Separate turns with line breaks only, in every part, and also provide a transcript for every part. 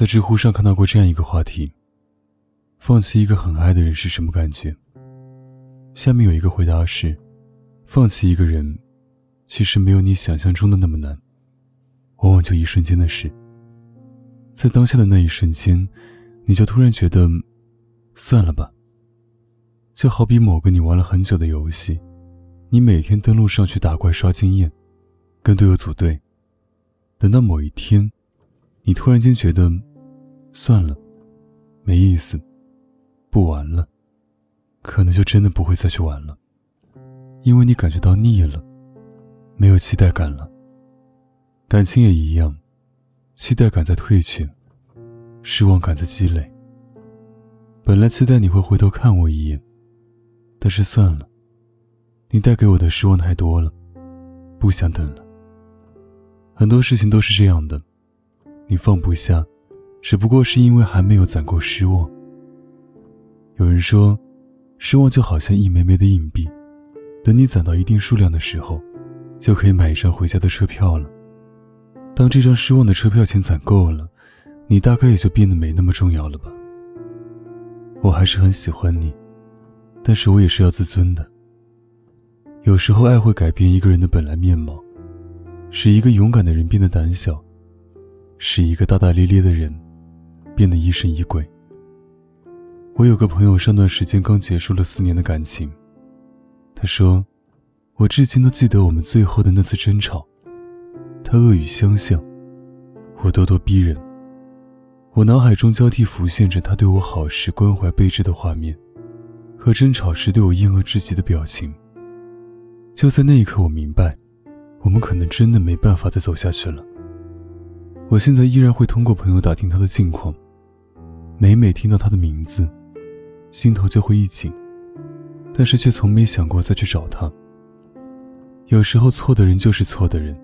在知乎上看到过这样一个话题：放弃一个很爱的人是什么感觉？下面有一个回答是：放弃一个人，其实没有你想象中的那么难，往往就一瞬间的事。在当下的那一瞬间。你就突然觉得，算了吧。就好比某个你玩了很久的游戏，你每天登录上去打怪刷经验，跟队友组队。等到某一天，你突然间觉得，算了，没意思，不玩了，可能就真的不会再去玩了，因为你感觉到腻了，没有期待感了。感情也一样，期待感在退却。失望感在积累。本来期待你会回头看我一眼，但是算了，你带给我的失望太多了，不想等了。很多事情都是这样的，你放不下，只不过是因为还没有攒够失望。有人说，失望就好像一枚枚的硬币，等你攒到一定数量的时候，就可以买一张回家的车票了。当这张失望的车票钱攒够了。你大概也就变得没那么重要了吧。我还是很喜欢你，但是我也是要自尊的。有时候爱会改变一个人的本来面貌，使一个勇敢的人变得胆小，使一个大大咧咧的人变得疑神疑鬼。我有个朋友，上段时间刚结束了四年的感情，他说，我至今都记得我们最后的那次争吵，他恶语相向，我咄咄逼人。我脑海中交替浮现着他对我好时关怀备至的画面，和争吵时对我厌恶至极的表情。就在那一刻，我明白，我们可能真的没办法再走下去了。我现在依然会通过朋友打听他的近况，每每听到他的名字，心头就会一紧，但是却从没想过再去找他。有时候，错的人就是错的人，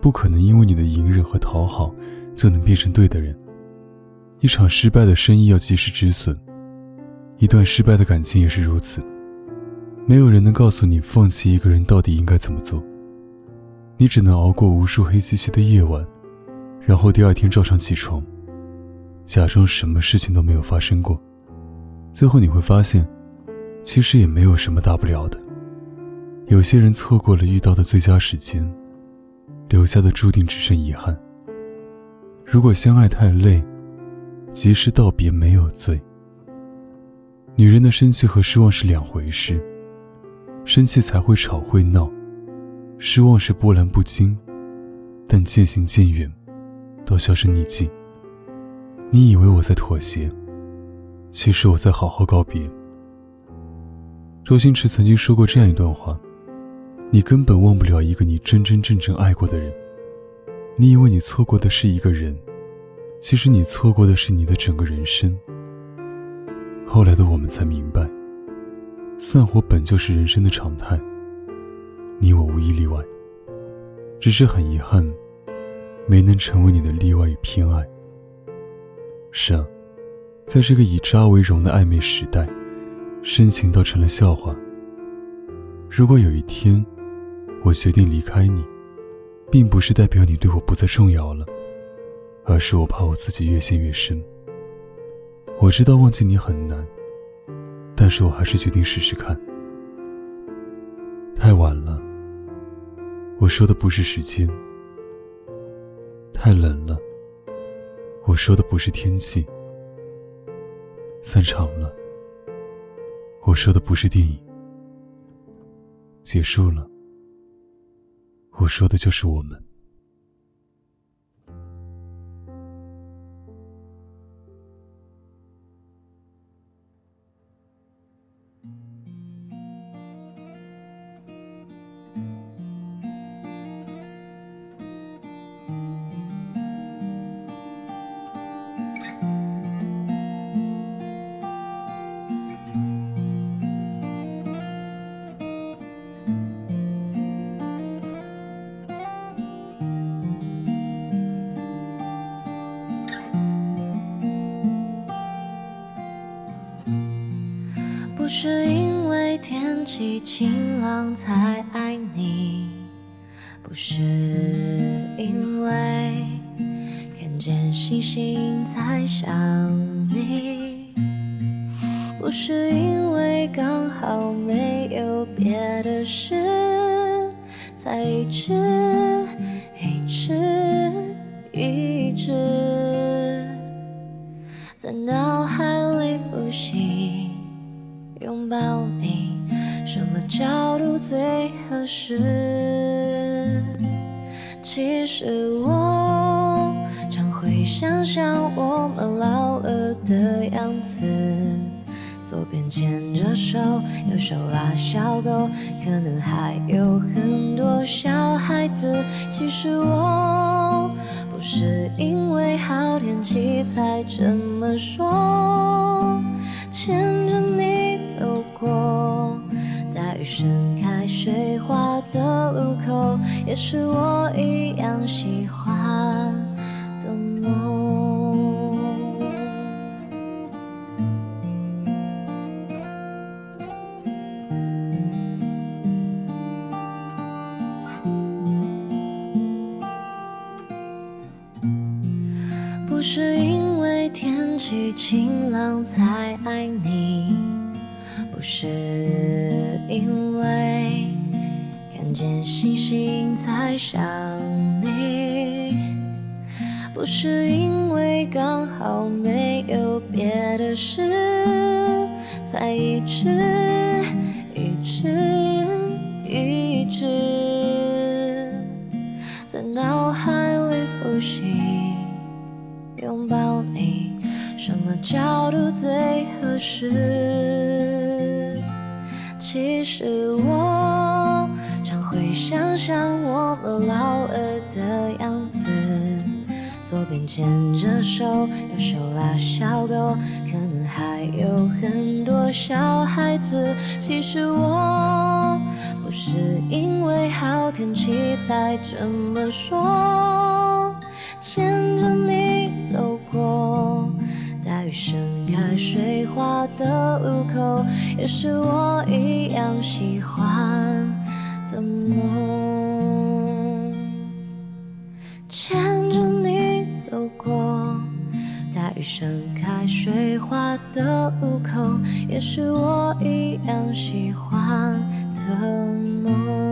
不可能因为你的隐忍和讨好就能变成对的人。一场失败的生意要及时止损，一段失败的感情也是如此。没有人能告诉你放弃一个人到底应该怎么做，你只能熬过无数黑漆漆的夜晚，然后第二天照常起床，假装什么事情都没有发生过。最后你会发现，其实也没有什么大不了的。有些人错过了遇到的最佳时间，留下的注定只剩遗憾。如果相爱太累，及时道别没有罪。女人的生气和失望是两回事，生气才会吵会闹，失望是波澜不惊，但渐行渐远，到销声匿迹。你以为我在妥协，其实我在好好告别。周星驰曾经说过这样一段话：你根本忘不了一个你真真正正爱过的人，你以为你错过的是一个人。其实你错过的是你的整个人生。后来的我们才明白，散伙本就是人生的常态。你我无一例外，只是很遗憾，没能成为你的例外与偏爱。是啊，在这个以渣为荣的暧昧时代，深情倒成了笑话。如果有一天，我决定离开你，并不是代表你对我不再重要了。而是我怕我自己越陷越深。我知道忘记你很难，但是我还是决定试试看。太晚了，我说的不是时间；太冷了，我说的不是天气；散场了，我说的不是电影；结束了，我说的就是我们。
是因为天气晴朗才爱你，不是因为看见星星才想你，不是因为刚好没有别的事，才一直一直一直在脑海里复习。抱你，什么角度最合适？其实我常会想象我们老了的样子，左边牵着手，右手拉小狗，可能还有很多小孩子。其实我不是因为好天气才这么说，牵大雨盛开水花的路口，也是我一样喜欢的梦。不是因为天气晴朗才爱你。不是因为看见星星才想你，不是因为刚好没有别的事，才一直一直一直在脑海里复习拥抱你，什么角度最合适？其实我常会想象我们老了的样子，左边牵着手，右手拉小狗，可能还有很多小孩子。其实我不是因为好天气才这么说，牵着的路口，也是我一样喜欢的梦。牵着你走过大雨盛开水花的路口，也是我一样喜欢的梦。